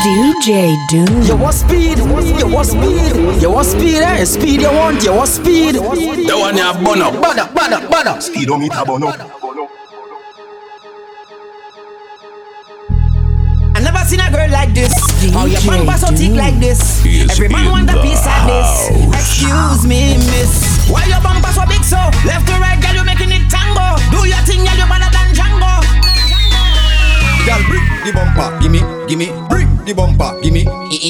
DJ Doom. You want speed, you want speed, you want speed, eh? Speed you want, you want speed. The one you have bono, bada, bada, bada. Speedometer bono. I never seen a girl like this. DJ oh, your bumper so thick like this. Every man want a piece of this. Excuse me, miss. Why your bumper so big so? Left to right, girl, you making it tango. Do your thing, girl, you better than Django. Girl, bring the bumper, gimme, gimme, bring the bumper, gimme.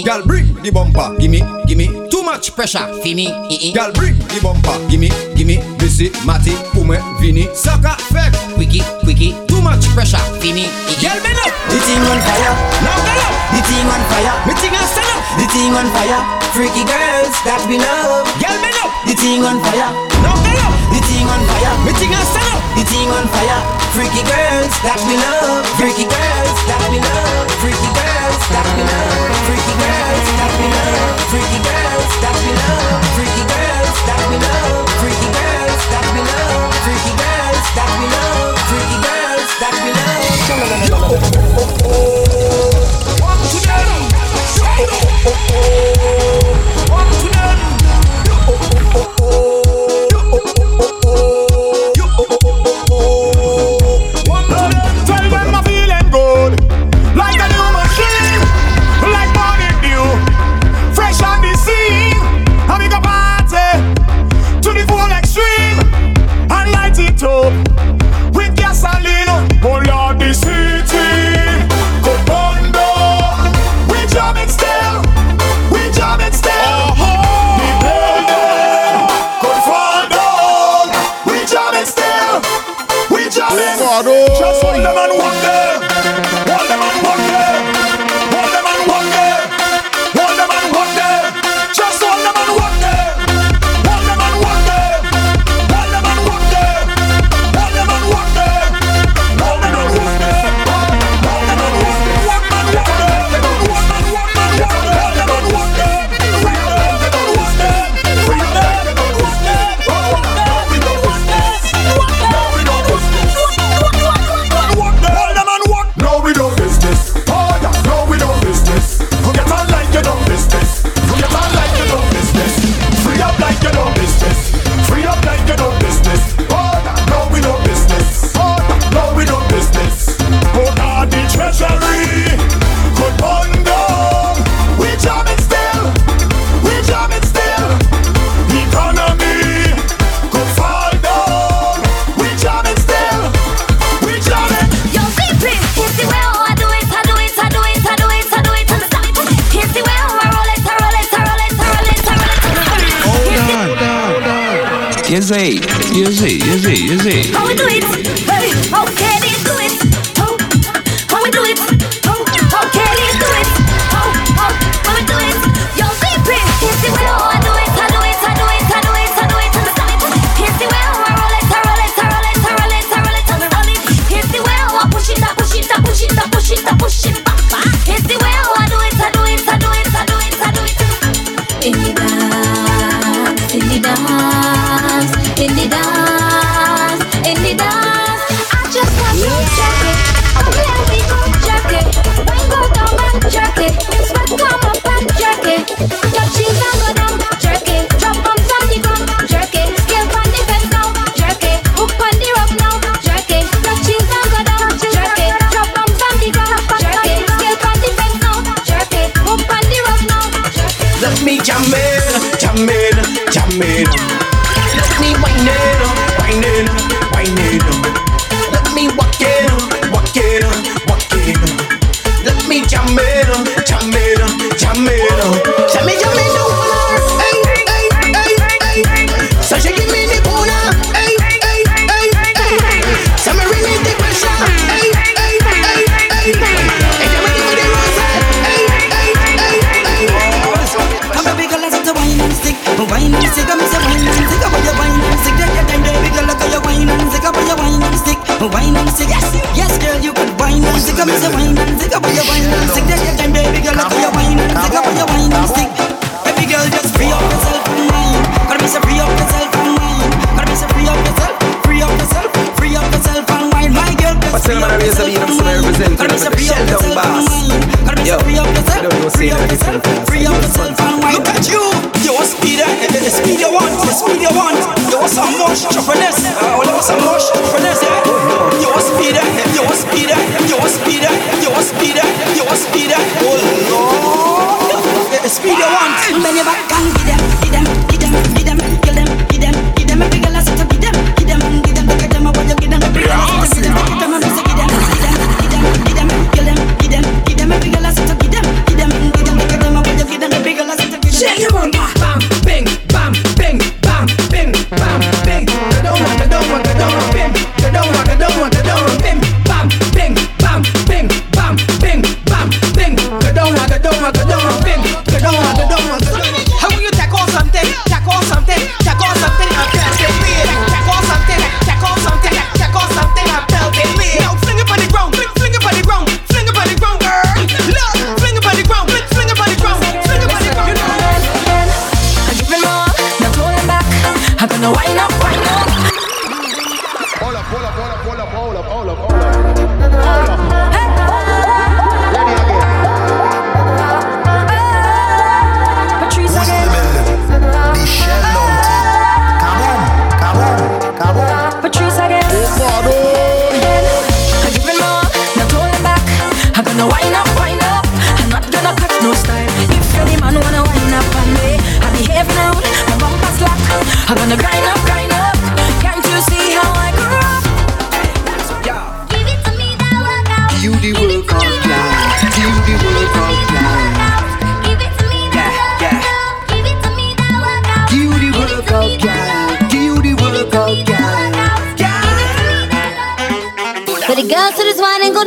Girl, bring the bumper, gimme, gimme. Too much pressure, fini. Girl, bring the bumper, gimme, gimme. Busy, Matty, Pume, Vini. Sucker, fake, quickie, quickie. Too much pressure, fini. Girl, bend up. The thing on fire. Now get up. The thing on fire. Me thing on stand up. The thing on fire. Freaky girls that we love. Girl, bend up. The thing on fire. No, no, no. The thing on fire. Me thing on fire. The thing on fire. Freaky girls that we love. Freaky girls that we love. Freaky girls that we love. Freaky girls that we love. Freaky girls that we love. Freaky girls that we love. Freaky girls that we love. Freaky girls that we love.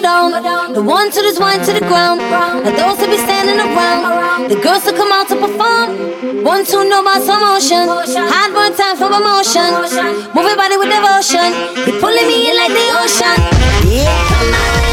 down. The one to the wine to the ground. And those that be standing around. The girls that come out to perform. One, two, know about some motion. Hard one time for emotion. Move your body with devotion. You're pulling me in like the ocean. Yeah, come on.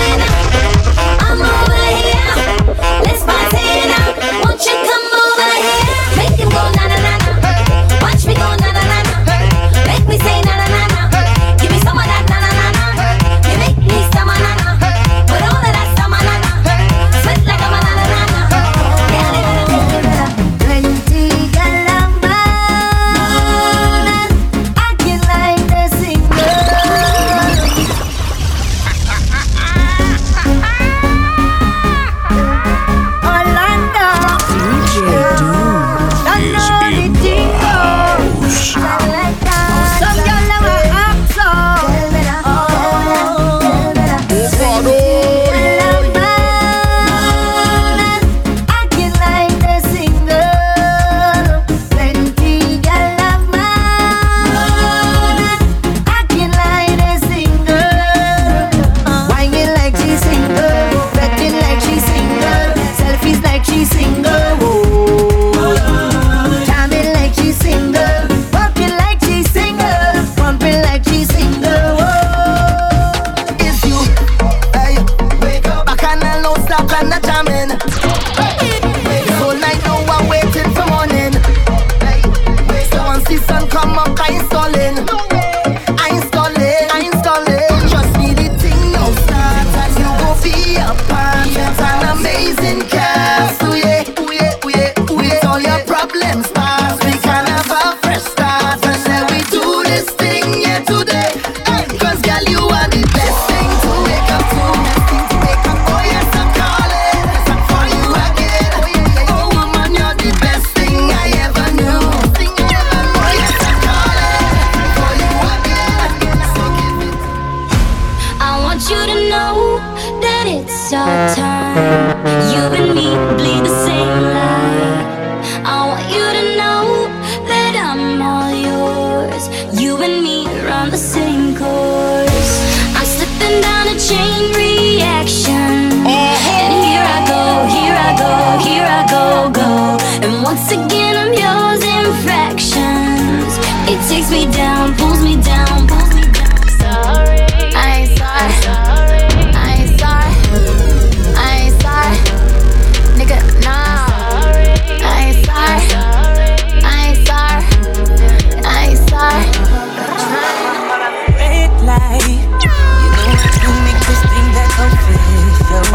Thank you.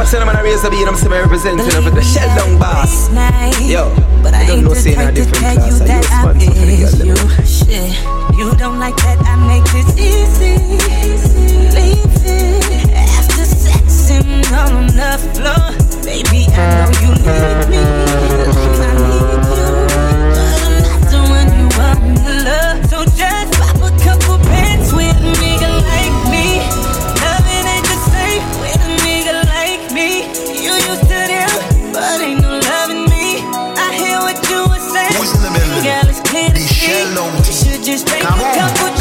Send them on a raise the beat, I'm semi representing them for the shell long boss. Yo, but I ain't no the type to tell you that I miss you. Shit, you don't like that I make this easy. Leave it after sex on the floor. Baby, I know you need me. I need you, but I'm not the one you want to love. So just You should just take Kaboom. a couple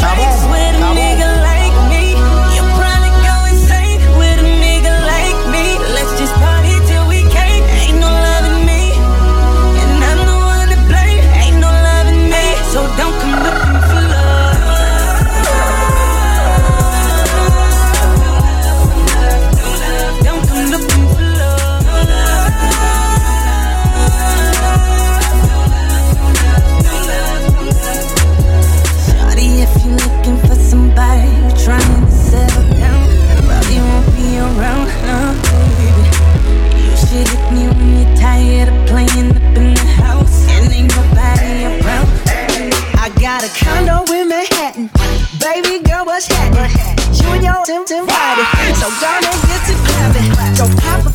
Baby girl, what's happening? You and your Tim Tim body. So gonna get to clapping. Go pop a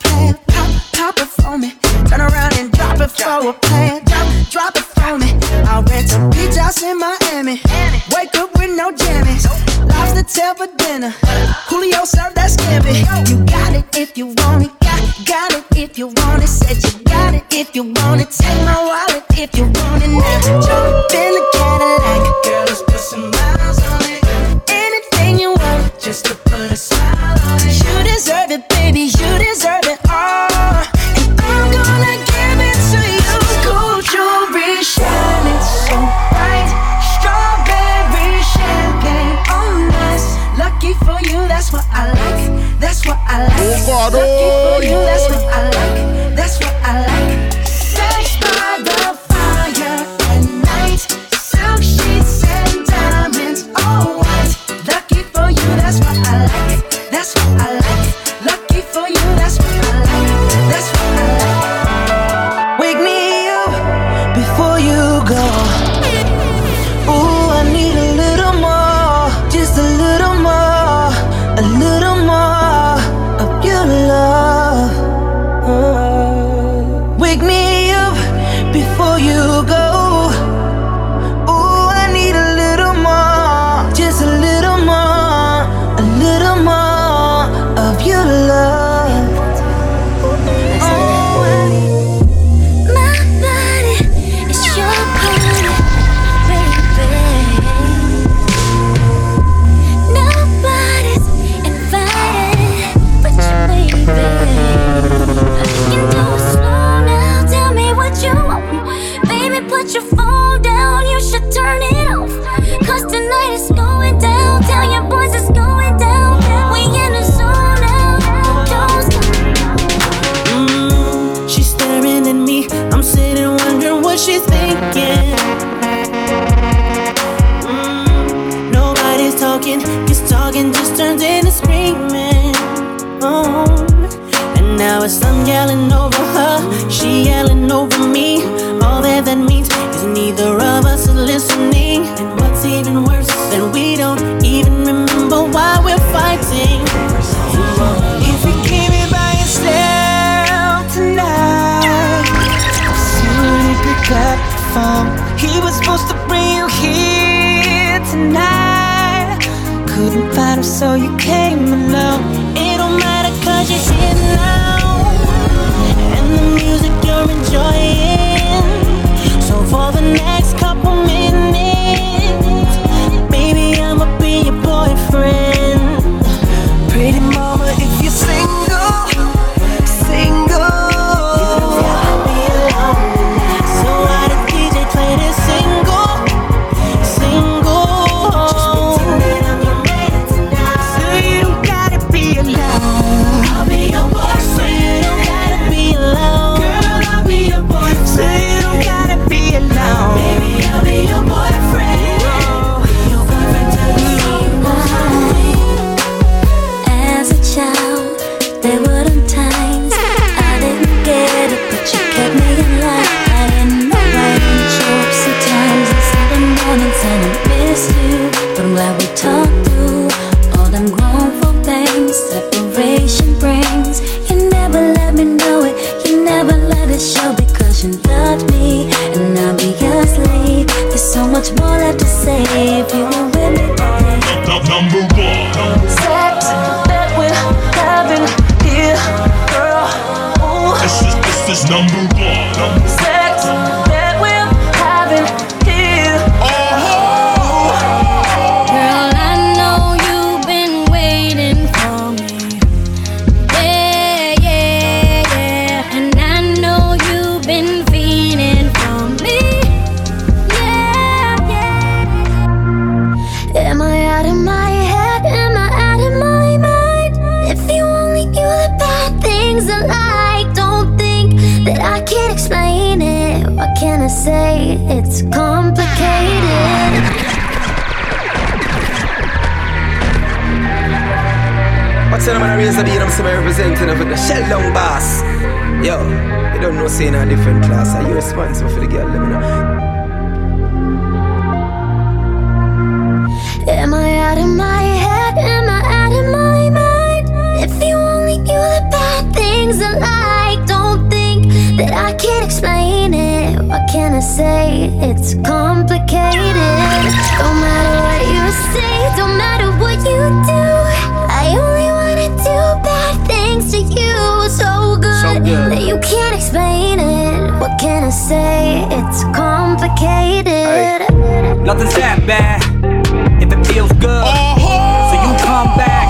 plan. Pop, pop it for me. Turn around and drop it for a plan. Drop, drop it for me. I'll rent a beach house in Miami. Wake up with no jammies. Lobster tail for dinner. Julio served that scampi. You got it if you want it. Got, got it if you want it. Said you got it if you want it. Take my wallet if you want it now. Jump in the Cadillac. I talking just turns into screaming. Oh, and now it's I'm yelling over her, she yelling over me. All that that means is neither of us are listening. And what's even worse than we don't even remember why we're fighting. If you came in by yourself tonight, soon pick up the phone. He was supposed to bring you here tonight. Couldn't find him, so you came alone. It don't matter cause you're here now And the music you're enjoying gonna say it's complicated. What's your name? I raise the beat, I'm somewhere representing of the Shell Down Boss. Yo, you don't know saying a different class. Are you responsible for the girl? Let me know. Am I out of my head? Am I out of my mind? If you only knew the bad things alive that I can't explain it. What can I say? It's complicated. Don't matter what you say, don't matter what you do. I only wanna do bad things to you. So good, that you can't explain it. What can I say? It's complicated. Hey. Nothing's that bad if it feels good. Uh-huh. So you come back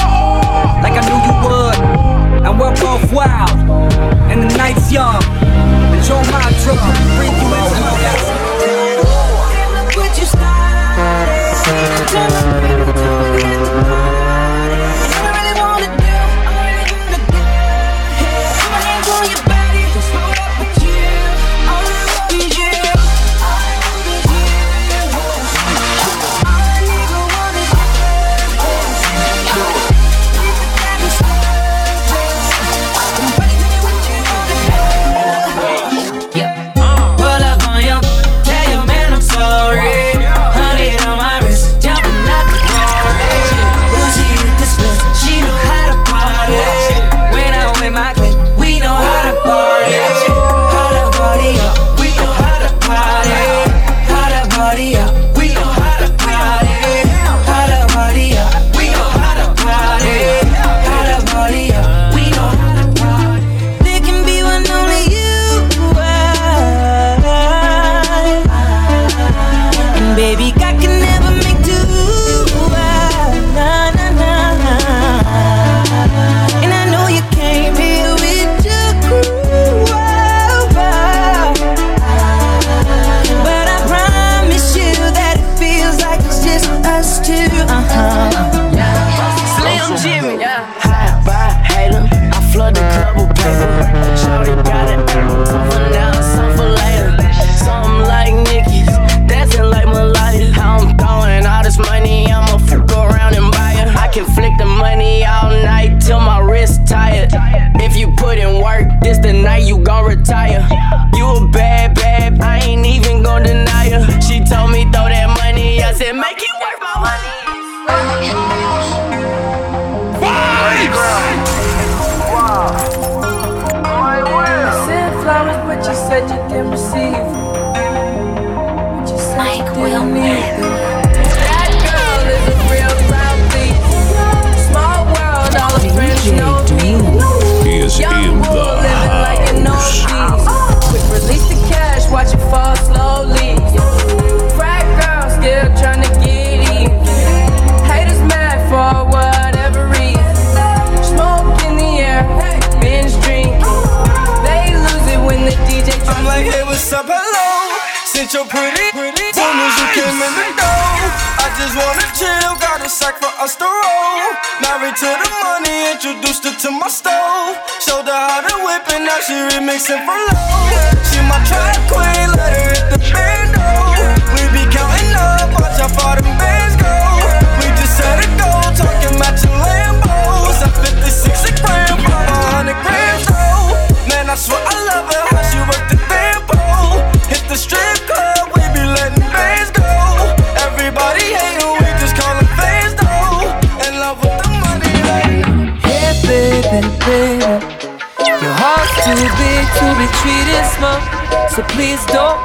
like I knew you would. We're both wild, and the night's young. Enjoy my drug, bring you into my house. Would you stop?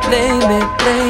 blame it, blame it.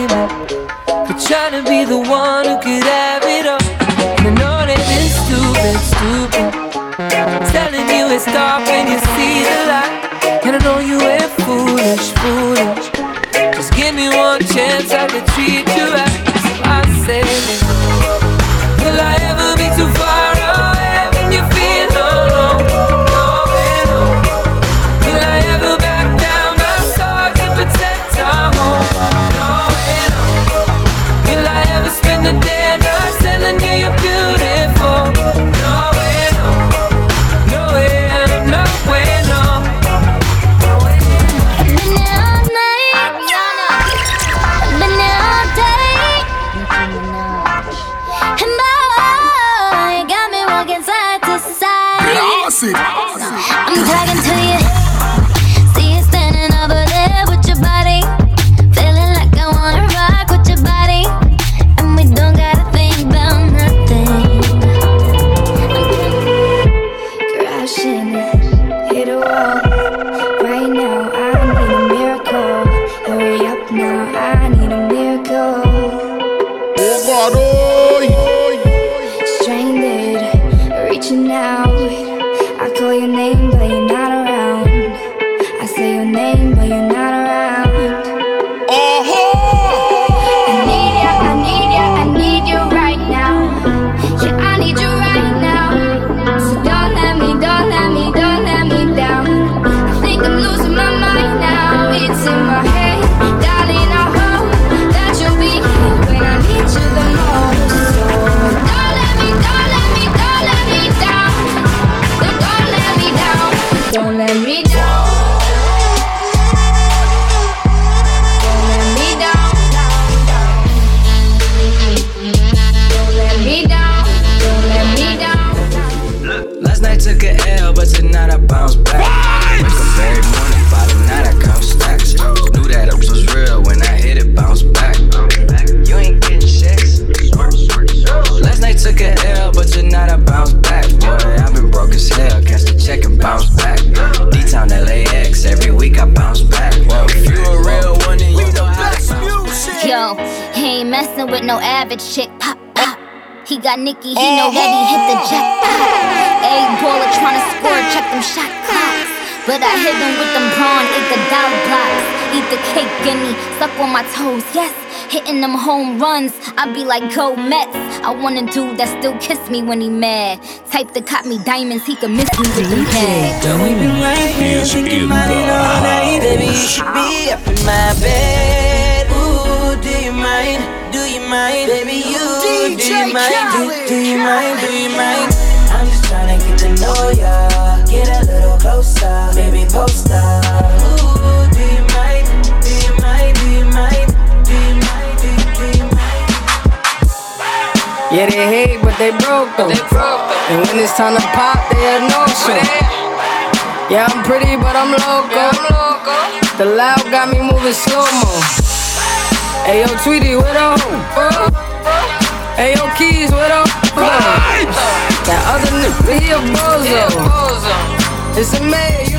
With no average chick. Pop, pop. He got Nicky, he know that he hit the jackpot. A baller tryna score, check them shot clocks. But I hit him with them brawn, ate the dollar blocks. Eat the cake, gimme, suck on my toes, yes. Hitting them home runs, I be like go Mets. I want a dude that still kiss me when he mad. Type that caught me diamonds, he could miss me with them pads. Is in the Baby, you should house. be up in my bed. Ooh, do you mind? Do you mind? Baby, you do you mind? Do, do you mind? Do you mind? I'm just tryna get to know ya. Get a little closer, baby, post up. Ooh, do you mind? Do you mind? Do you mind? Do you mind? Do you, do you mind? Yeah, they hate, but they broke though. And when it's time to pop, they a no show. Yeah, I'm pretty, but I'm loco. The loud got me moving slow mo. Hey, yo, Tweety, what up? Hey, yo, Keys, what up? That other nigga, he a bozo. It's a mayor,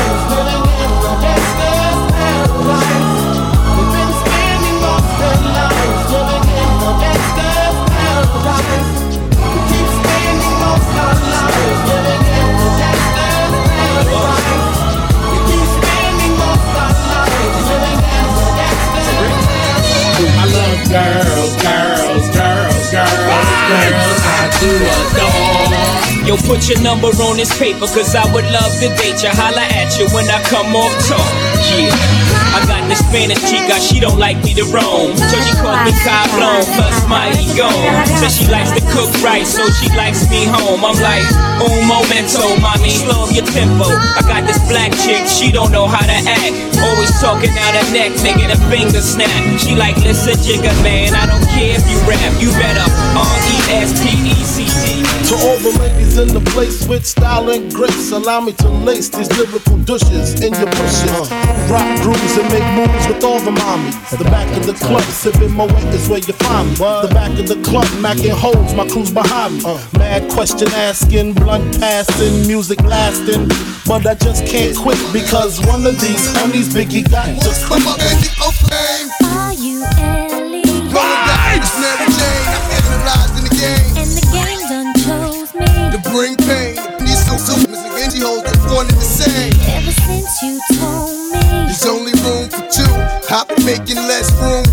girls, girls, girls, girls, girls. I do adore Yo, put your number on this paper, cause I would love to date you. Holla at you when I come off talk. Yeah. I got this Spanish chica, she don't like me to roam. So she calls me Cablon, plus my ego. Says she likes to cook right, so she likes me home. I'm like, un momento, mommy, slow your tempo. I got this black chick, she don't know how to act. Always talking out her neck, making a finger snap. She like, listen, jigger man, I don't care if you rap, you better R-E-S-P-E-C-T. To all the ladies in the place with style and grace, allow me to lace these lyrical douches in your bushes. Rock grooves and make moves with all the mommies. The back of the club, sipping my weight is where you find me. The back of the club, macking holes, my crew's behind me. Mad question asking, blunt passing, music lasting. But I just can't quit because one of these honeys Biggie got just come up. Since you told me. There's only room for two. I've been making less room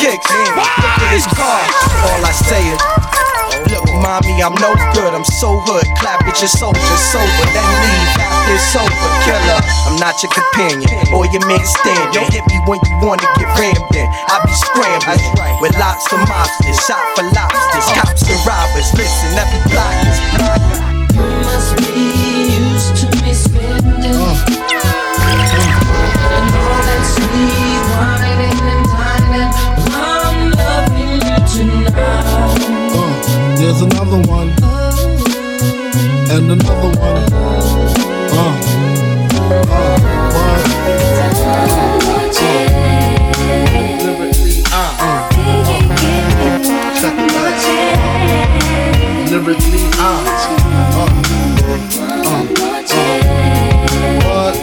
kicks, look at his car. All I say is, look, mommy, I'm no good. I'm so hood. Clap at your soldier, sober, then leave after it's over. Killer, I'm not your companion or your man stand. Yo, hit me when you wanna get rammed in. I be scrambling with lots of mobsters, shot for lobsters, cops and robbers. Listen, every block is. There's another one. And another one. Uh, Lyrically, uh, uh, uh, what?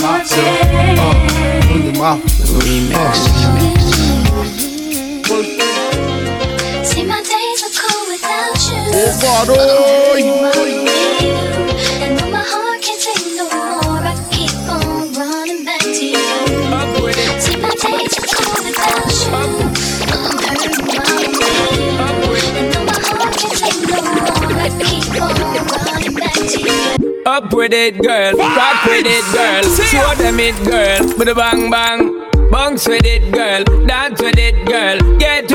Mafia, uh, on your mouth. See, without you. Bardo. And though my heart can't take no more, I keep on running back to you. See, my days are cool without you. I'm hurting while I'm with you. And though my heart can't take no more, I keep on running back to you. Up with it, girl. Rock with it, girl. Show them it, girl. With a bang bang. Bounce with it, girl. Dance with it, girl. Get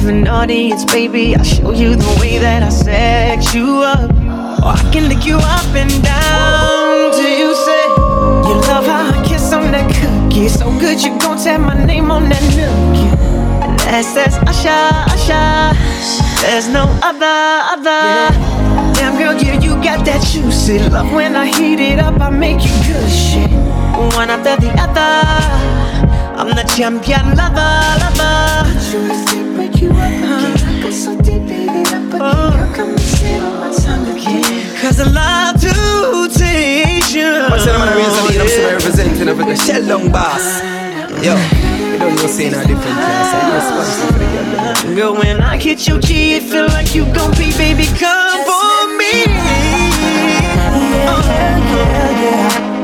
have an audience, baby. I'll show you the way that I sex you up. Or I can lick you up and down till you say you love how I kiss on that cookie. So good you gon' tap my name on that nookie. And that says Usher, Usher. There's no other, other. Damn girl, yeah, you got that juicy love. When I heat it up, I make you good shit. One after the other. I'm the champion lover, lover. Break you up again. so deep, baby, up again. Girl, come and sit on my tongue. Cause I love to taste you. The name of I'm still representing of the Shell Boss? Yo, you don't know saying a different class. I'm responsible for the girl. Girl, when I hit your G, it feel like you gon' be, baby, come for me. Oh, yeah, yeah. Oh,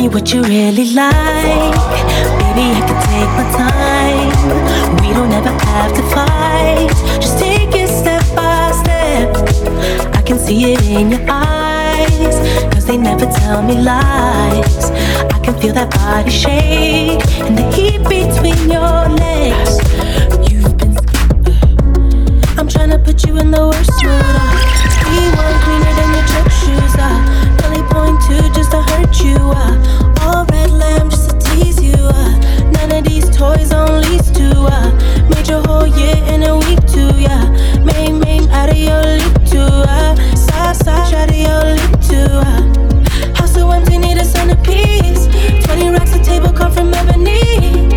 me what you really like. Baby, I can take my time. We don't ever have to fight. Just take it step by step. I can see it in your eyes. Cause they never tell me lies. I can feel that body shake and the heat between your legs. You've been. I'm tryna put you in the worst mood. Be one cleaner than shoes. Uh. Really point two just to hurt you. All red just to tease you. None of these toys to. Uh. Made your whole year in a week too. Yeah. Out of your side out of your. House so empty, need a centerpiece. 20 racks a table come from ebony.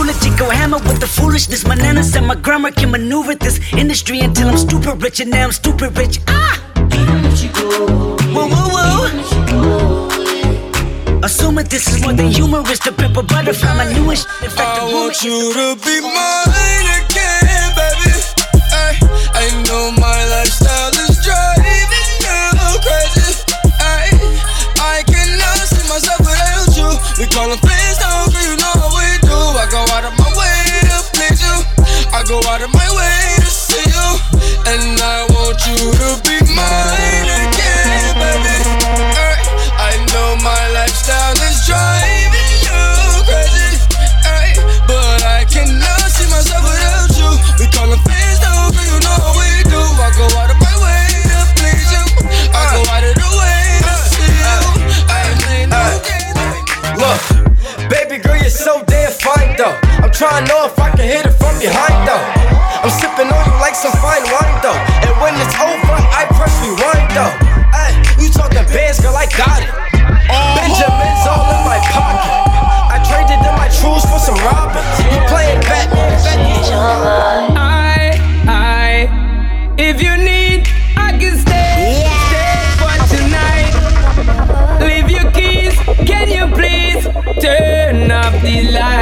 Legit. Go hammer with the foolishness. My nana said my grammar can maneuver this industry until I'm stupid rich, and now I'm stupid rich. Ah! Whoa, whoa, whoa. Assuming this is more than humorous. The pimple butterfly, my newest. In the want you to be mine again, baby. Ay, I know my lifestyle is driving you crazy. Ay, I cannot see myself without you. We call them friends out of my way to see you, and I want you to be mine again, baby. Hey, I know my lifestyle is driving you crazy, hey, but I cannot see myself without you. We call it fans, though, but you know how we do. I go out of my way to please you. I go out of the way to see you. I ain't no game. Look, baby girl, you're so damn fine, though. I'm trying to know if to hit it from behind though. I'm sipping on you like some fine wine though. And when it's over, I press rewind though. Ay, you talking bands, girl, I got it. Benjamin's all in my pocket. I traded in my truths for some robins. You playing Batman? I, I, if you need, I can stay. Stay for tonight. Leave your keys. Can you please turn off the light?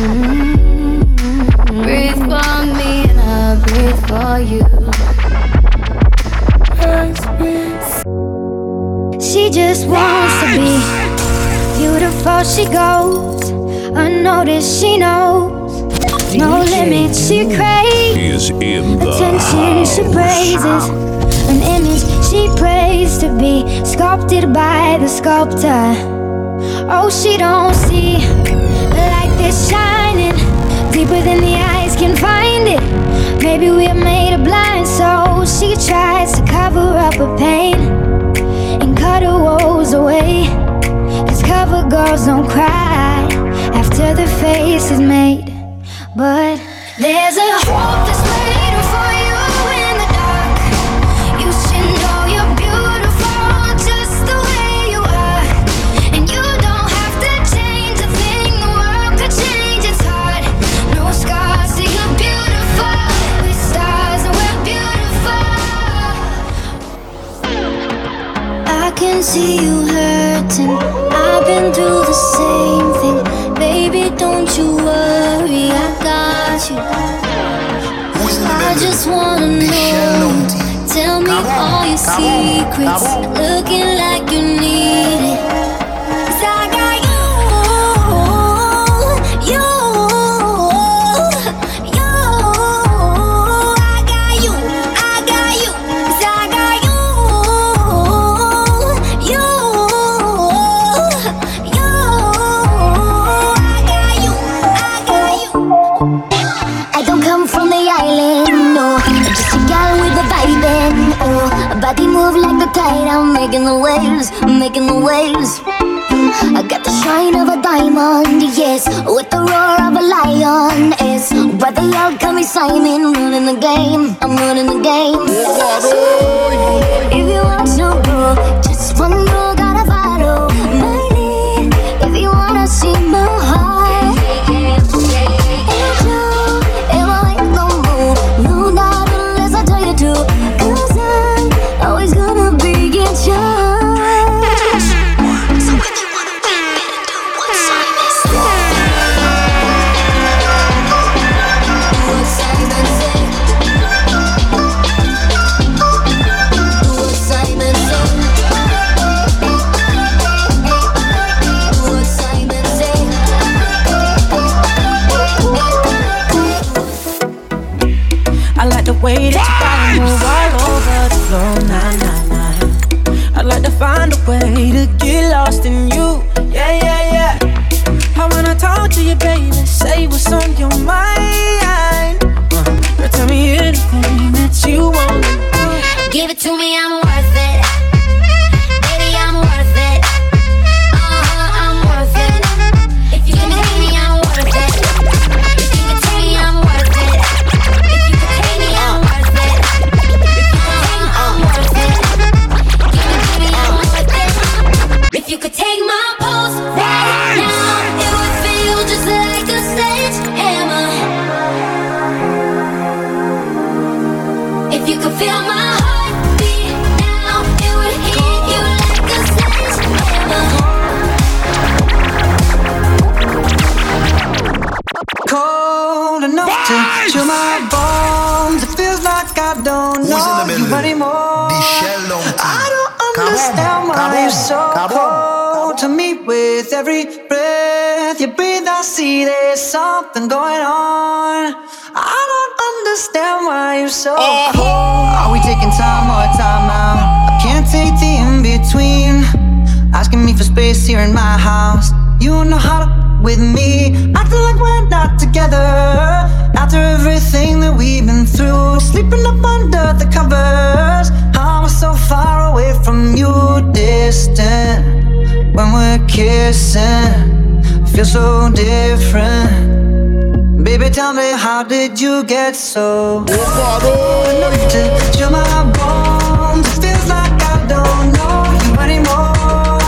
Mm-hmm. Breathe for me and I breathe for you. She just wants to be beautiful. She goes unnoticed. She knows no limits. She craves she is in the attention. She praises an image. She prays to be sculpted by the sculptor. Oh, she don't see that's shining deeper than the eyes can find it. Maybe we're made of blind souls. She tries to cover up her pain and cut her woes away. Cause cover girls don't cry after their face is made. But there's a hope see you hurting. I've been through the same thing. Baby, don't you worry, I got you. I just wanna know. Tell me all your secrets. Making the waves. I got the shine of a diamond, yes, with the roar of a lion. It's but they all call me Simon, running the game. I'm running the game. If you want to go, We're kissing, feel so different. Baby, tell me, how did you get so? to chill my bones. It feels like I don't know you anymore.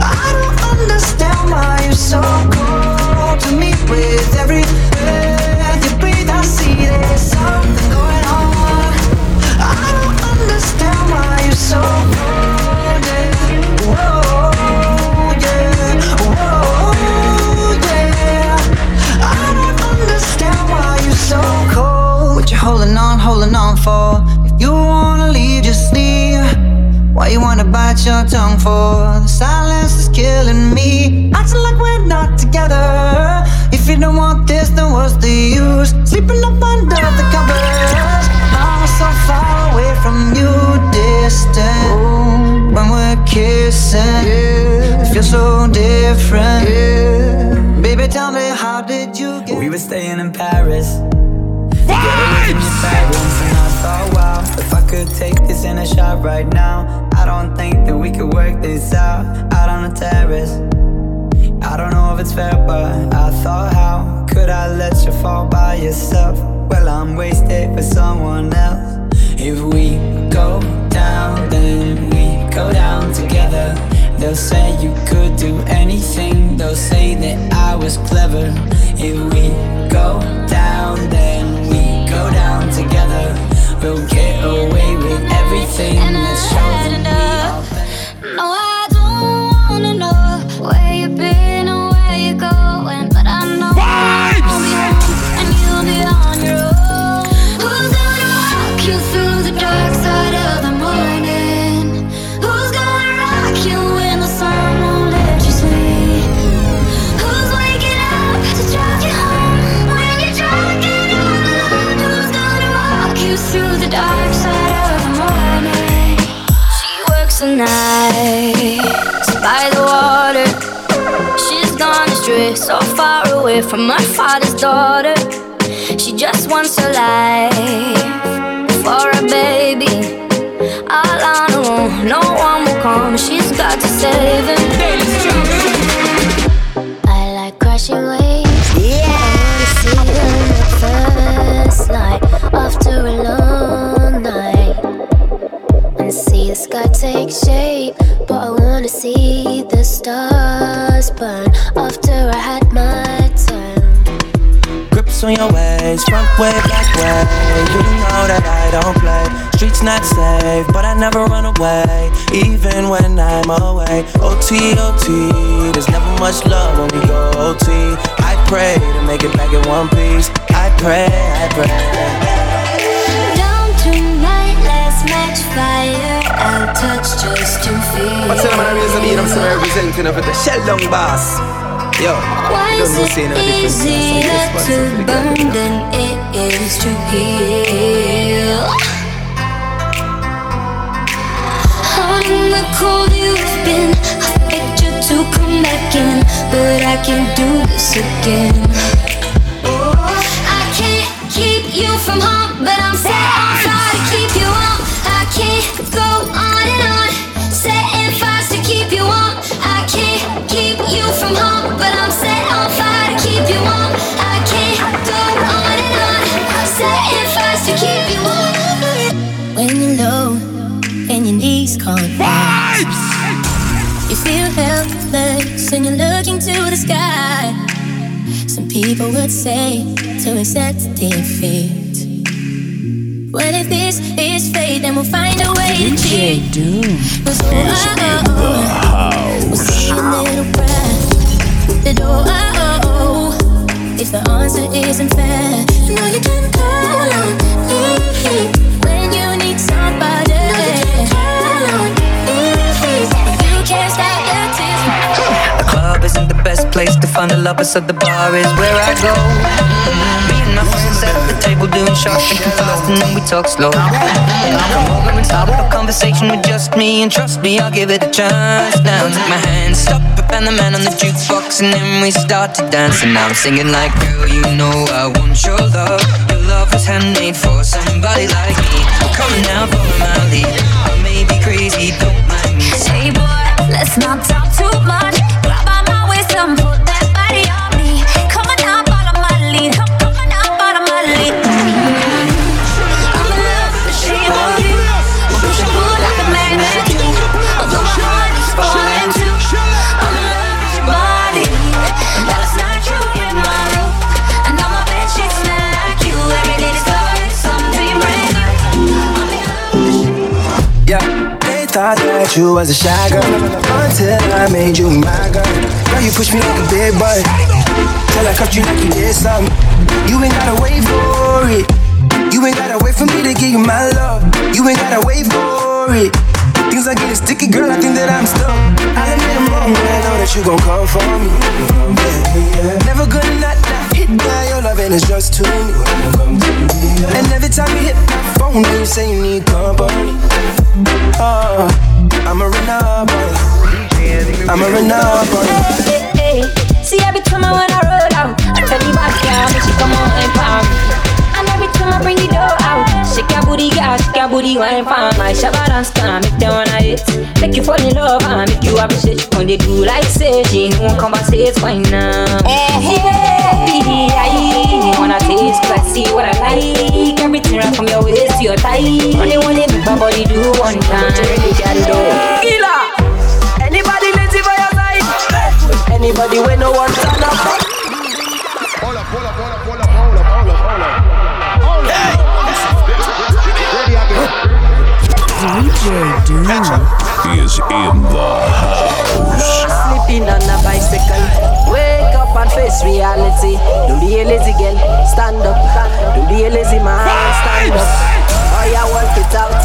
I don't understand why you're so cold to me with holding on for? If you wanna leave, just leave. Why you wanna bite your tongue for? The silence is killing me. Acting like we're not together. If you don't want this, then what's the use? Sleeping up under the covers. I'm so far away from you, distant. When we're kissing, it feels so different. Baby, tell me, how did you get? We were staying in Paris. Could take this in a shot right now, I don't think that we could work this out out on the terrace. I don't know if it's fair, but I thought, how could I let you fall by yourself? Well, I'm wasted for someone else. If we go down, then we go down together. They'll say you could do anything, they'll say that I was clever. If we go down, then we together. We'll get away with everything that shows that we are No, I don't wanna know where you've been night by the water. She's gone astray, so far away from my father's daughter. She just wants her life for a baby. All on her own, no one will come. she's got to save him. I like crashing waves. Yeah. I wanna see them at first light after a long night. And see the sky take shape, but I wanna see the stars burn after I had my turn. Grips on your ways, front way, back way. You know that I don't play. Streets not safe, but I never run away, even when I'm away. OT, OT, there's never much love when we go OT. I pray to make it back in one piece. I pray, I pray. Fire. I'll touch just to feel. What's the name of the music beat I'm still representing? The Shell Down Boss. Yo, Why is it no easier to burn than it is to heal? Hot in the cold you've been, I you to come back in, but I can't do this again. Oh, I can't keep you from home, but I'm set on fire to keep you. I can't go on and on, setting fires to keep you warm. I can't keep you from home, but I'm set on fire to keep you warm. People would say to accept defeat. Well, if this is fate, then we'll find a way to cheat. Cause oh, oh, oh, we'll a little breath. The door, oh, oh, if the answer isn't fair, you know you can call on me when you need somebody. You can't stop the tears. The club isn't the best place to find the lovers, so the bar is where I go. Me at the table doing shots, drinking fast, and then we talk slow. And I start up a conversation with just me, and trust me, I'll give it a chance. Now take my hand, stop it, and the man on the jukebox, and then we start to dance. And I'm singing like, girl, you know I want your love. Your love was handmade for somebody like me. Come now, follow my lead. I may be crazy, don't mind me. Hey boy, let's not talk too much. Grab my waist and put you was a shy girl until I made you my girl. Now you push me like a big boy till I cut you like you did something. You ain't gotta wait for it. You ain't gotta wait for me to give you my love. You ain't gotta wait for it. Things are getting sticky, girl. I think that I'm stuck. I made a moment. I know that you gon' come for me. Yeah, yeah. Never gonna not, not hit down your loving is just to me. And every time you hit my phone, you say you need company. Oh, I'm a run up on you. I'm a run up on. Hey, hey. See every time I wanna roll out, I tell you back make you come on and pound. And every time I bring the door out, shake your booty, girl, shake your booty, wine for my shabba dance can make them wanna hit. Make you fall in love and make you appreciate when they do like say she won't conversate fine now. Eh, yeah, I wanna taste 'cause I see what I like. Everything right from your waist to your thigh. Only one make my body do one time. Really got it. Killer. Anybody lazy by your side? Anybody when no one turn up? DJ Doom is in the house. Sleeping on a bicycle. Wake up and face reality. Do be a lazy girl, stand up. Do be a lazy man, stand up. Oh yeah, work it out.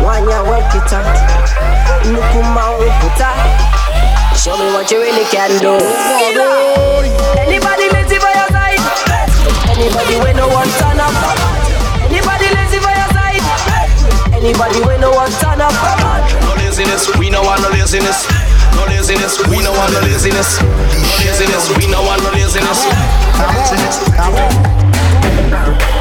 One yeah, work it out. Look man, out. Show me what you really can do. Anybody lazy by your side? Anybody when no one turn up? Anybody when no one turn up? No laziness, we no want no laziness. No laziness, we no want no laziness. No laziness, we no want no laziness.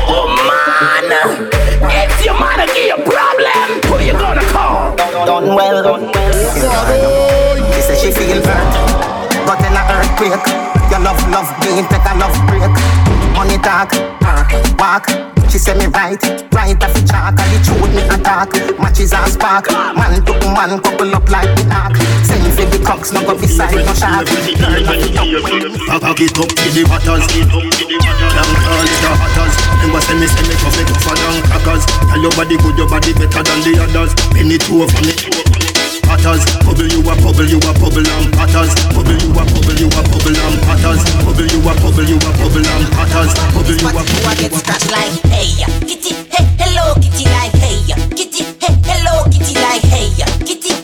Oh my. man. If your mother give you problem, who you gonna call? Done well, done well. She say she feel hurt, but in a earthquake. Your love, love being take a love break. Money talk, walk. She say me right, right off the chalk. And the truth me attack. Matches and spark. Man to man couple up like the ark. Send for the cocks, no go beside no shark. Knock it up. To the waters Young call it the hatters was say me say me tough me tougher than crackers Tell your body good your body better than the others Penny two of me Patters, bubble you a bubble you a bubble and patters Bubble you a bubble you a bubble and patters Bubble you a bubble you a bubble and patters Bubble you a But you a bubble get scratched like hey kitty hey hello kitty like hey kitty hey hello kitty like hey kitty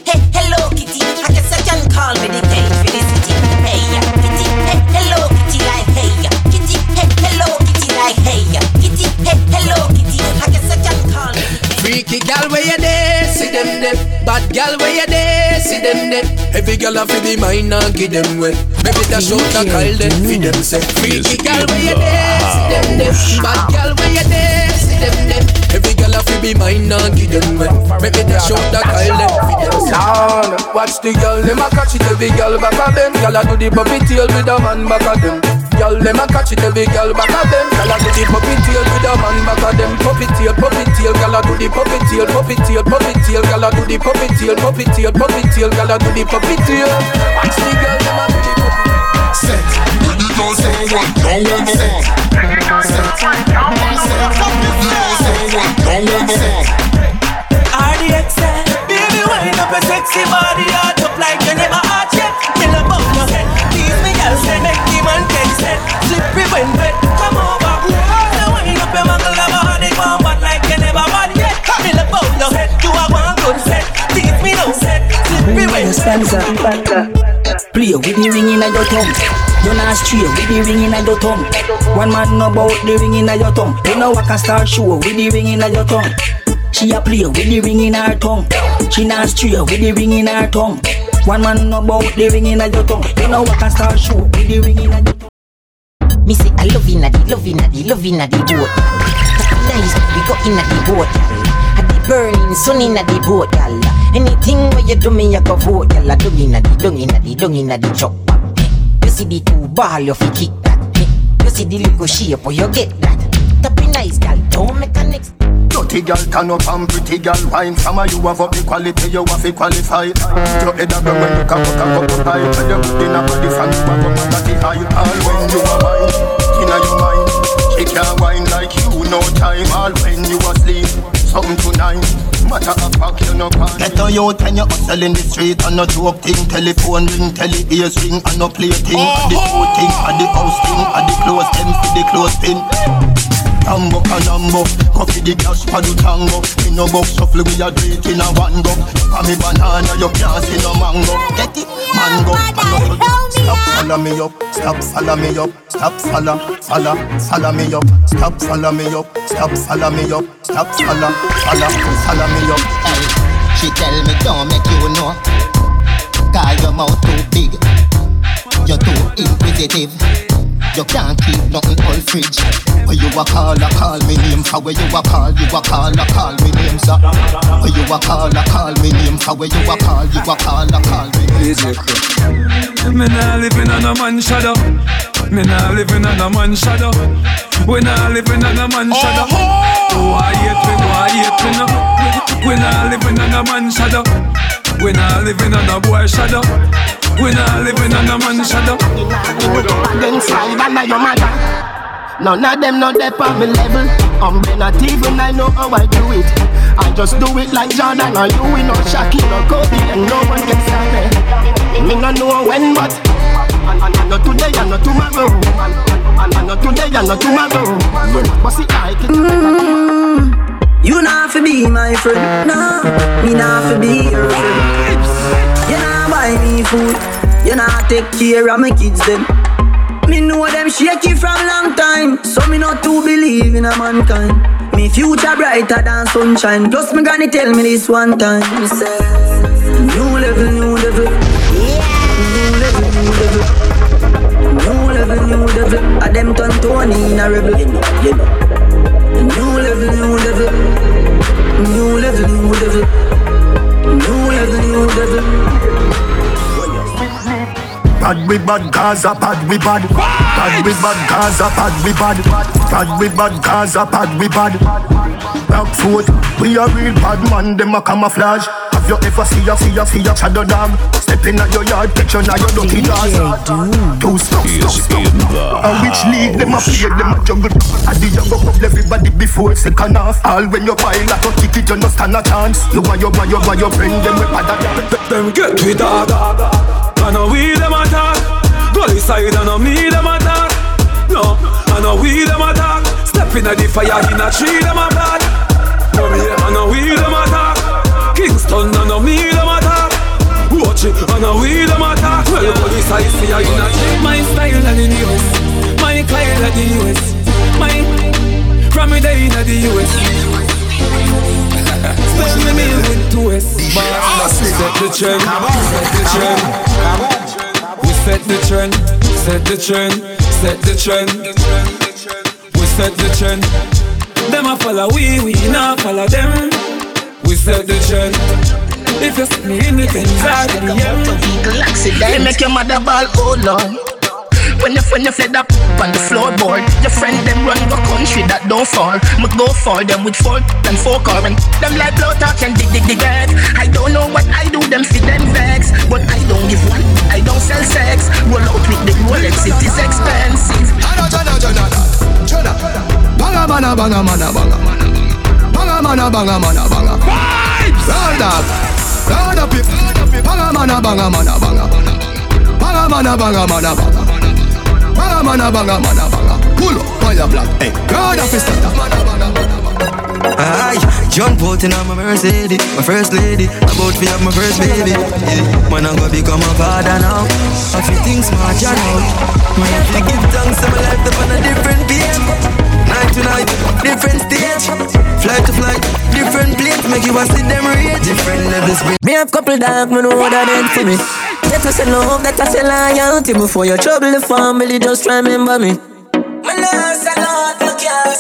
Freaky gal where you there, see them there. Bad gal where you there, see them there. Every gal have to be mine and give them way. Maybe dash out a call them for them say. Freaky gal where you there, see them there. Bad gal where you there, see them there. Every gal have to be mine and give them way. Maybe dash out a call them for them say. Down, watch the girl, them a catch it every girl back of them. Girl a do the puppy tail with a man back of them. Girl, them a catch it every girl back of them. Girl a do the puppy tail with a man back of them. Puppy tail, puppy tail, girl a do the puppy tail, puppy tail, puppy tail, girl a do the puppy tail, puppy tail, puppy tail, girl a do the puppy tail. Watch the girl, them a do the puppy. Set, ready now, someone, down on the wall. Set, ready now, someone, down on the wall. RDXL, baby, wind up a sexy body, hot up like you never hot yet. Me love up your head, tease me, girl, say make the man set. Slippery when wet. Play with the ring in your tongue. You not straight with the ring in your tongue. One man know about the ring in your tongue. You know I can start show with the ring in your tongue. She a play with the ring in her tongue. She not straight with the ring in her tongue. One man know about the ring in your tongue. You know I can start show with the ring in your tongue. Me say I love inna the love inna the love inna the boat. Nice, we go inna the boat. At the burning sun inna the boat, gal. Anything where you do me, I go vote, gal. I do inna the dung inna the dung inna the chop. You see the two ball, you fi kick that. You see the little shape, where you get that. Tappy nice, gal. Don't make a next. Dirty girl turn up and pretty girl wine From a you have up the quality you have to qualify Your head up when you come up and go high Tell you good in a body from you have up the high All when you are wine, inna your mind She can't wine like you no time All when you asleep, something tonight Matter of fact you no can Get a youth when you hustle in the street And no joke thing, telephone ring, tele ears ring And no play thing, and the oh, food thing oh. And the house thing, and the clothes them for the clothes pin Tambo canambo, coffee the cash for the tango. Me no box shuffle we a do it in a one go. For me banana you can't see no mango. Get it? Mango, mango Stop follow me up, stop follow me up Stop follow, follow, follow me up Stop follow me up, stop follow me up Stop follow, follow, follow me up. She tell me don't make you know. Cause your mouth too big. You're too inquisitive You can't keep nothing all fridge Where you a call a call me name For where you a call you a call a call me name sir Where you a call a call me name For where you a call you a call a call me name sir Me nah living on a man shadow. Me nah living on a man shadow. We nah living on a man shadow. Oh, why hate we, why hate we no? We nah living on a man shadow. We nah living on a boy shadow. We nah living on a man shadow. Against five and I your mother. None of them know they on me level I'm not even I know how I do it. I just do it like Jordan or you We no Shaquille or Kobe and no one can stop me Me no know when but and, and, and not today and not tomorrow. And, and, and not today and not tomorrow. But see I can Mm, you not fi be my friend, nah. Me not fi be your friend. Buy me food, you not take care of my kids them. Me know them shaky from long time, so me not to believe in a mankind. Me future brighter than sunshine. Plus me granny tell me this one time. Me say, new level, new level. New level, new level. New level, new level. A them turn Tony in a rebel. You know, you know. New level, new level. New level, new level. New level, new level. Bad we bad Gaza, bad we bad. Bad we bad Gaza, bad we bad. Bad we bad Gaza, bad we bad. Back foot, we a real bad man, them a camouflage. Have you ever see a see a see a shadow dog? Step in at your yard, catch you now your dirty jaws. Two stop, stop, stop. And which league them a play, them a juggle. And the young up everybody before second half. All when you buy like a ticket, you no stand a chance. You want you want you want you bring them with bad. Them get with dog. I know we them attack. Go side, I know me them attack. No, I know we them attack. Step in the fire, in a tree them attack. No me, I know we them attack. Kingston, I know me them attack. Watch it, I know we them attack. Well, police I see I in a tree. My style and in the US. My Kyle at the US. My from me day in the US. Me meal with two S. Boss, set the trend, set the trend. We set the trend, set the trend, set the trend. We set the trend. Them a follow we, we not follow them. We set the trend. If you see me in the Benz or in the M. Accident make your mother ball, oh Lord. When you when you fled up on the floorboard, your friend them run the country that don't fall. Me go for them with four and four car and them like blow talk and dig dig dig earth. I don't know what I do them for them vex, but I don't give one. I don't sell sex. Roll out with the Rolex, it is expensive. Jana, Jana, Jana, Jana. Banga mana banga mana banga. Banga mana banga mana banga. Vibes. Round up. Round up. Banga mana banga mana banga. Banga mana banga mana banga. Banga mana banga mana banga. Pull up fire black. Hey, God of his Aye, jump out in my Mercedes, my first lady. About to have my first baby. Yeah. Man, I'm gonna become a father now. I feel things smart, you know. Man, I feel give thanks to my life up on a different page. Night to night, different stage. Flight to flight, different place. Make you want to see them rage. Different levels. Me have couple dog, me know that them for me. That I say love, that I say loyalty. Before you trouble the family, just remember me.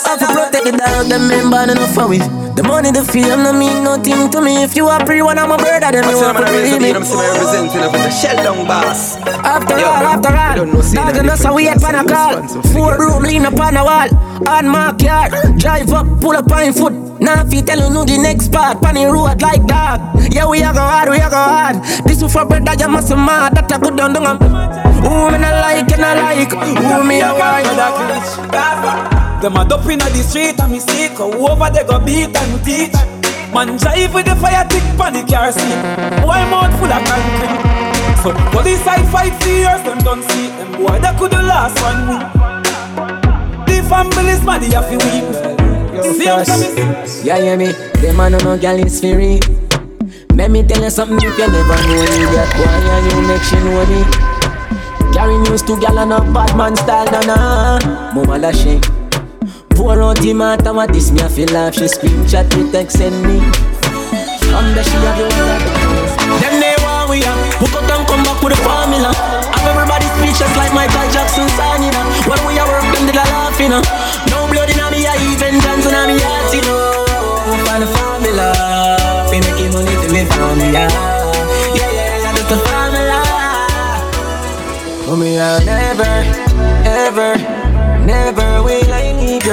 I have to protect the dog, them member enough for we. The money, the fame, no mean nothing to me. If you are pre one, I'm a brother, then you want to believe me. I'm representing of the shell down boss. After all, after all, dog and us, we had pan a call. Four room, lean up on a wall. On my yard, drive up, pull up on foot. Now if you tell you the next part, pan road like that. Yeah, we are go hard, we are go hard. This is for brother, you must mad. That I put down, down. Who me not like, and I like. Who me a why? Them a dope inna the street and me sick Who over they go beat and teach Man drive with the fire tick panic car seat Boy mouth full of concrete So police side fight for years them don't see Them boy that could the last one week The family's mad they have to weep See Yeah, yeah, me. Them man no no gal is free. Let me tell you something if you never know me. That boy and you make she know me. Carry news to gal and a bad man style, na na. Mama la shake. Pour out the matter what this me I feel laugh. She screenshot me, text send me. From the she have the one that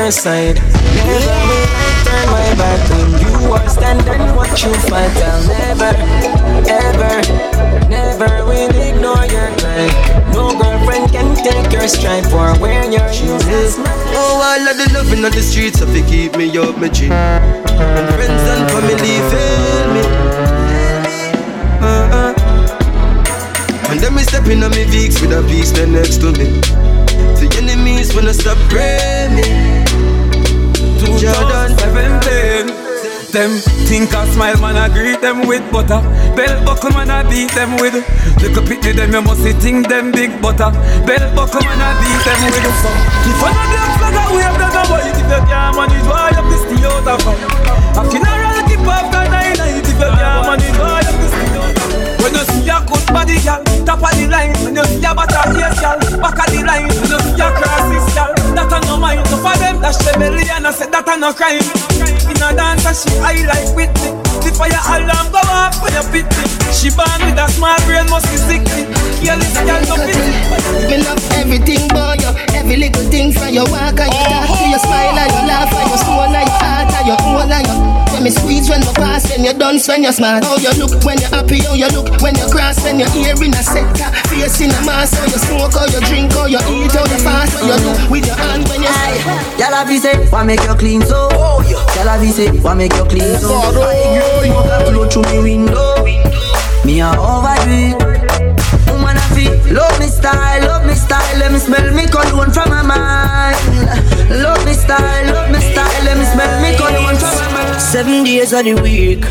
Your side. Never will I turn my back when you are standing. Watch you fight. I'll never, ever, never will ignore your cry. No girlfriend can take your stripe or wear your shoes. Oh, all of the loving on the streets have to keep me up, my G. And friends and family fail me. Uh-uh. And then me stepping on me Vicks with a piece there next to me. The enemies wanna stop praying me. Jordan. 2017 Them think I smile man I greet them with butter. Bell buckle man I beat them with. Little pity them you must think them big butter. Bell buckle man I beat them with. So one of them flag a wave then I wait If you can't manage why be stay out of fight? A funeral keep after nine night. If you can't manage why stay out of fight? When you see a good body girl Top of the line. When you see a butter yes girl Back of the line. When you see a crosses girl that I no mind. So for them, belly and I said that I no crime. In a dance, she I like with me. The fire alarm go off when you pit me. She born with a small brain, must be sickly. Careless girl, no pity. Me love everything about you, every little thing from your walk and your talk to your smile and your laugh and your soul and your heart and your whole and your. When me squeeze when my pass, when you're done, when you're smart. How you look when you're happy, how you look when you cross, when you're here in a sector, face in a mask, how you smoke, how you drink, how you eat, how you fast, what you do with your hand when you. Y'all have say, why make you clean so? Oh, Y'all have say, why make you clean so? Oh, I smoke a blow through me window. Me a overdo it. Woman I feel love me style, love me style. Let me smell me cologne from my mind. Love me style, love me style. Let me smell me cologne from my mind. Seven days of the week.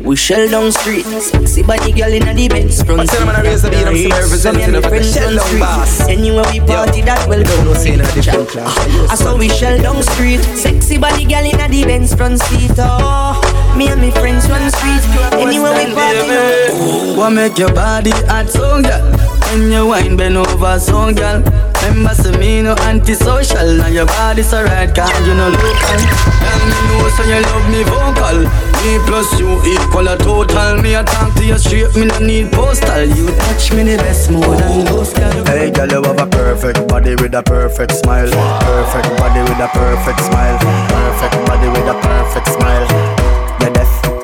We shell down street, sexy body girl in the Benz front What's the man I raise the beat? I'm still representing of the shell down boss. Anywhere we party, that will go. No saying that the jam class. Ah, ah, I saw we shell down street, sexy body girl in the Benz front seat. Oh, me and my friends run street. Anywhere we party, What make your body hot, so girl? When you wine, bend over, so girl. Remember, say me no antisocial. Now your body's alright, cause you no local. Tell me no, so you love me vocal. Me plus you equal a total. Me a talk to you straight, me no need postal. You touch me the best more than most girl. Hey girl, you have a perfect body with a perfect smile. Perfect body with a perfect smile. Perfect body with a perfect smile. You're deaf.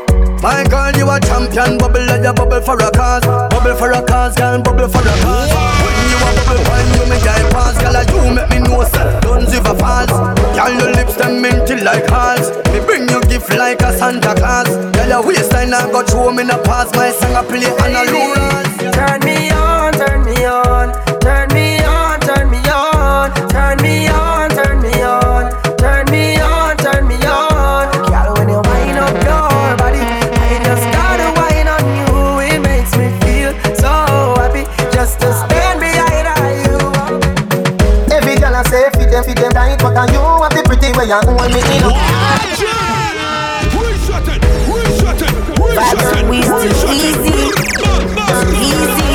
My girl, you a champion. Bubble like you bubble for a cause. Bubble for a cause, girl, bubble for a cause. When you a bubble, when you make I pass, girl, you make me know say don't give a false. Girl, your lips them minty like hearts. Me bring you gift like a Santa Claus. Girl, your waistline I got you me a pass. My song I play on a Turn me on, turn me on, turn me on, but are you have the pretty way you hold me in. Vibes we still easy, easy.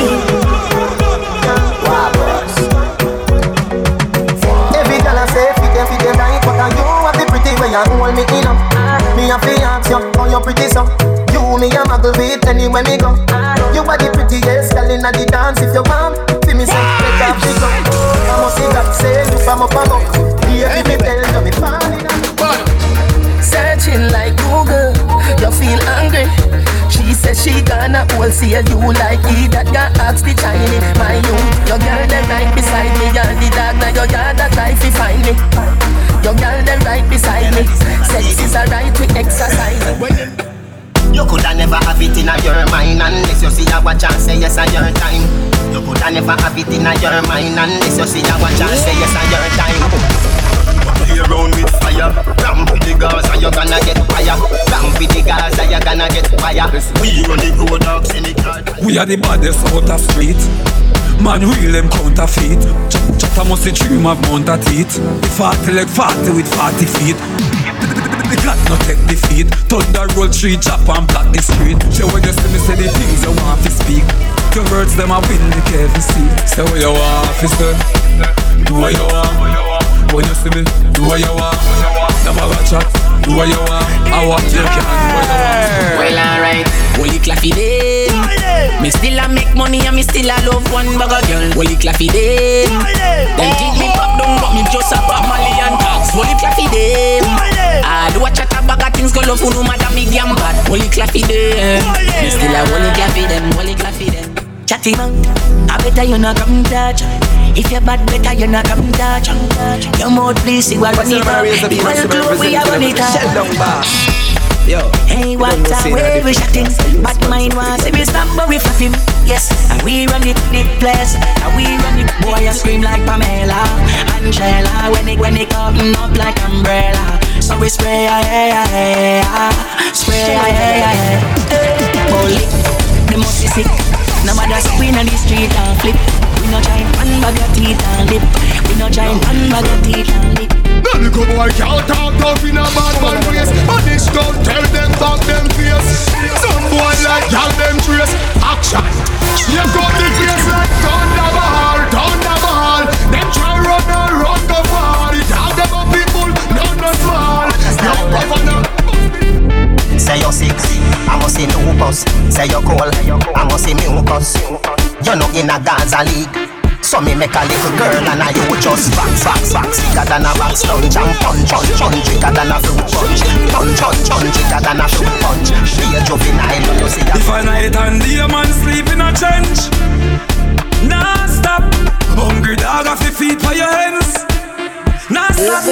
Every girl I say fit them, fit them right, but are you have the pretty way you hold me in. Me a fi ask you oh, how you pretty so. You me a muggle with anywhere me go. You are the prettiest girl inna the dance. If you want, fi me say make a pick up. I see that say you from up and up. Baby, me tell you me falling. Searching like Google, you feel angry. She says she gonna wholesale you like he that got ask the Chinese. My you, your girl them right beside me, you're the dog now your yard that try to find me. Your girl them right beside me. Sex is alright, we exercise. You coulda never have it in your mind unless you see a watch and say yes at your time. You coulda never have it in your mind unless you see a watch and say yes at your time. Play around with fire, ramp with the Gaza, you gonna get fire. Ramp with the Gaza, you gonna get fire. We run the road dogs in the car. We are the baddest out of street. Man, real them counterfeit. Chatter must dream of mount a teeth. 40 leg 40 with 40 feet. The God no take defeat. Thunder roll tree, chop and block the street. So when you see me say the things you want to speak. Your words them a win the seat. Say what you want, fi say. Do what you want. When you see me, do what you want. Never go chat. Do what you want. I want you can. Do what you want. Well, alright. Holy claffy them. Oh, me still a make money and me still a love one bag of girl. Holy claffy oh, them. Them think me pop down, but me just a pop Molly and tax. Holy claffy them. I do a chat a bag of things go love who no matter me damn bad. Holy claffy them. Oh, me still a holy claffy them. Holy claffy them. Chatty man, I better you not come touch. If you're bad, better you're not come touch. Your mouth please see what What's we the man raise the beat? Well, What's the man glory, I run representing it the? Yo. Hey, what Don't a say that. way we different. shotting Bad mind wants say we stop but we fat him. Yes, and we run it, the place And we run it, boy I scream like Pamela. Angela, when it, when it come up like umbrella. So we spray, ah, yeah, yeah, yeah. Spray, ah, yeah, yeah, yeah, yeah. Holy, they must be sick. No matter spin on the street and flip we no try and bag your teeth and lip. We no try and bag your teeth and lip. No little boy can't talk tough in a bad man race. Punish don't tell them back them face. Some boy like y'all them trace. Action. You got the face like thunder ball, thunder ball. Them try run and run the ball. It all them a people, none a small. No. Say you're sick, I must see two bus. Say you're cold, I must see mucus not in a Gaza league. So me make a little girl and I you just box, box, box Bigger than a box lunch and punch, punch, punch. Bigger than a fruit punch Punch, punch, punch. Bigger than a fruit punch. Be a juvenile when you see a If a night and day a man sleep in a trench Nah stop. Hungry dog off your feet for your hands Nah stop,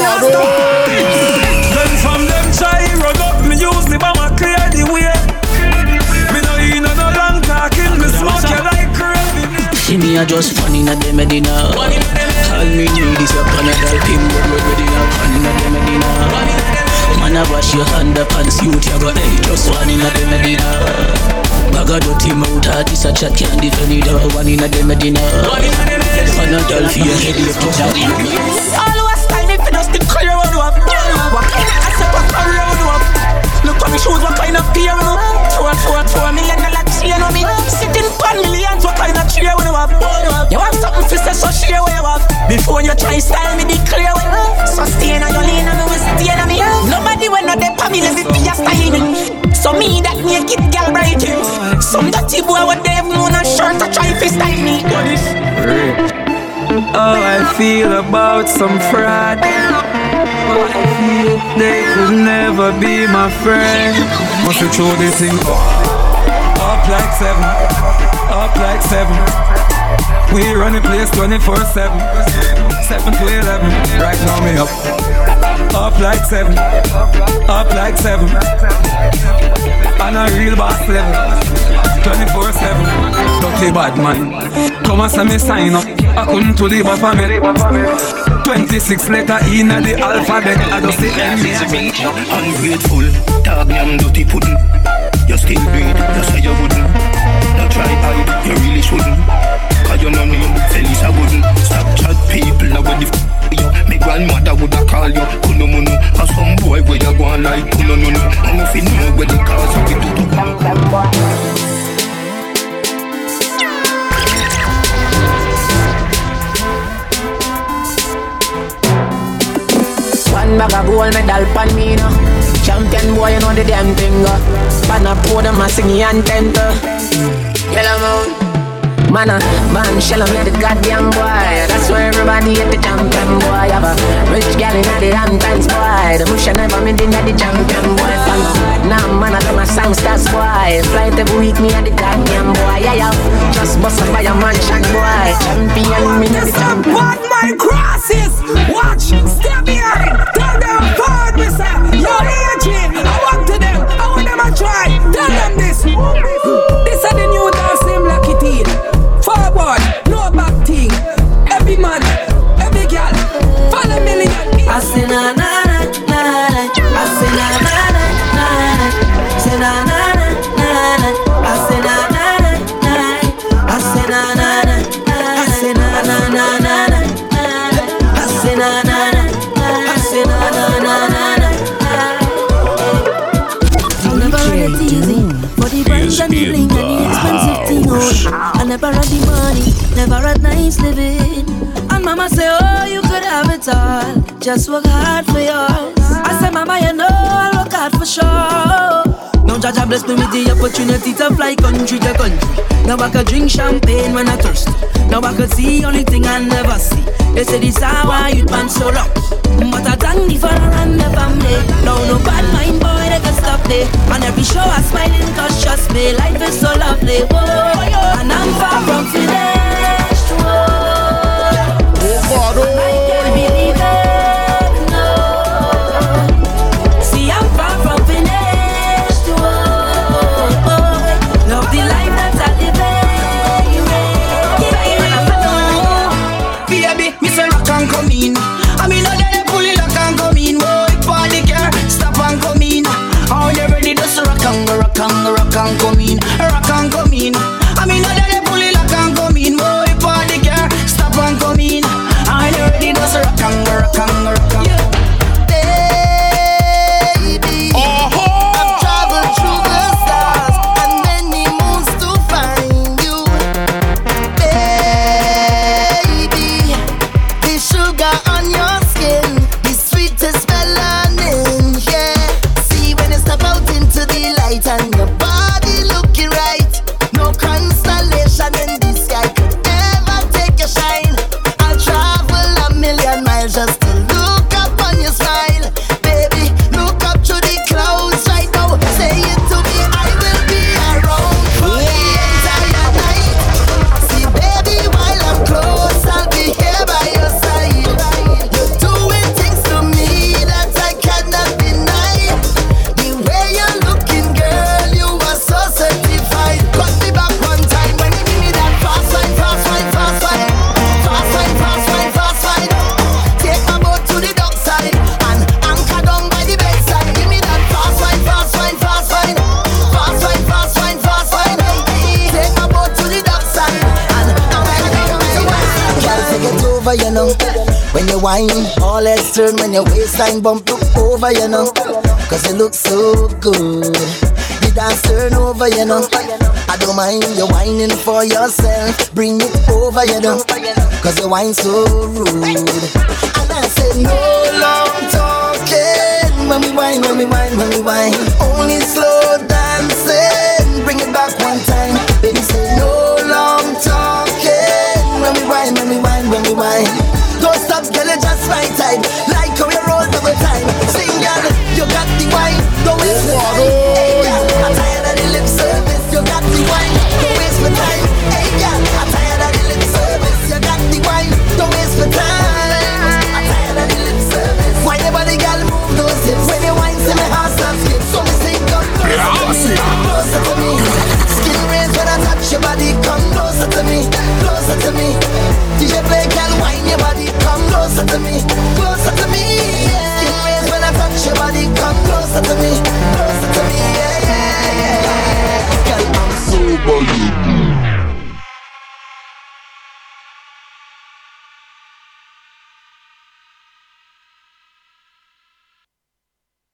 A just fun inna the Medina All me need is a Panadol pin But we're ready now fun inna the Medina Man a wash your hand up and see what you got Hey, just one inna the Medina Bag a dirty mouth heart is a chat can't defend it all. One inna the Medina Panadol for your head lift up Always time if you just the clear one up. What kind of asset what career one up? Look at me shoes, what kind of pair one up? Four, four, four million dollar chain on me. Sitting pan millions, what kind of chair one up? You want something for say so share where you up. Before you try style me, the clear one. So stay on your lane and me will stay on me. Nobody when not there me, let it be a style. So me that naked girl bright Some dirty boy what they have a shirt to try to style me. How I feel about some fraud. They could never be my friend. Must have throw this thing up Up like seven. Up like seven. We run the place 24-7 7 to 11 Right now me up. Up like seven. Up like seven. On a real boss level. 24-7 Dirty bad man. Come and send me sign up I couldn't to the for me 26 letter in the alphabet I just the M Ungrateful, dog yam dirty pudding. You still breathe, you say you wouldn't. Don't try hide, you you really shouldn't. Cause you know name, Felicia wouldn't. Stop chat people, what the f you. Me grandmother woulda call you, kuno munu. And some boy where you go on like kuno nunu. And if you know where the cause of it do to One bag of gold medal pan me now. Champion boy, you know the damn thing. uh. Pan a pour them a sing and temper. Yellow moon. Man, a man, shell of the goddamn boy. That's why everybody hate the champion boy. Have a rich gal in the Hamptons boy. The bush never made in the champion boy. Fan. Nah, man, I do my songsters boy. Flight every week, me at the goddamn boy. Yeah, yeah. Just bust a mansion boy. Champion, me the champion. What my crosses? Watch, step behind. Tell them forward, me nice living. And mama say, Oh, you could have it all. Just work hard for yours. I say, Mama, you know I'll work hard for sure. Now Jaja bless me with the opportunity to fly country to country. Now I can drink champagne when I thirst. Now I can see only thing I never see. They say this how I youth man so long. But I thank the father and the family. Now no bad mind boy they can stop me. And every show I smiling cause trust me, life is so lovely. Whoa, and I'm far from finished. Whoa. Waistline bump look over, you know. Cause you look so good. The dance turn over, you know. I don't mind you whining for yourself. Bring it over, you know. Cause you whine so rude. And I said, no long talking. When we whine, when we whine, when we whine. Only slow dancing. Bring it back one time. Baby, say no long talking. When we whine, when we whine, when we whine. Don't stop, girl, just right side. me.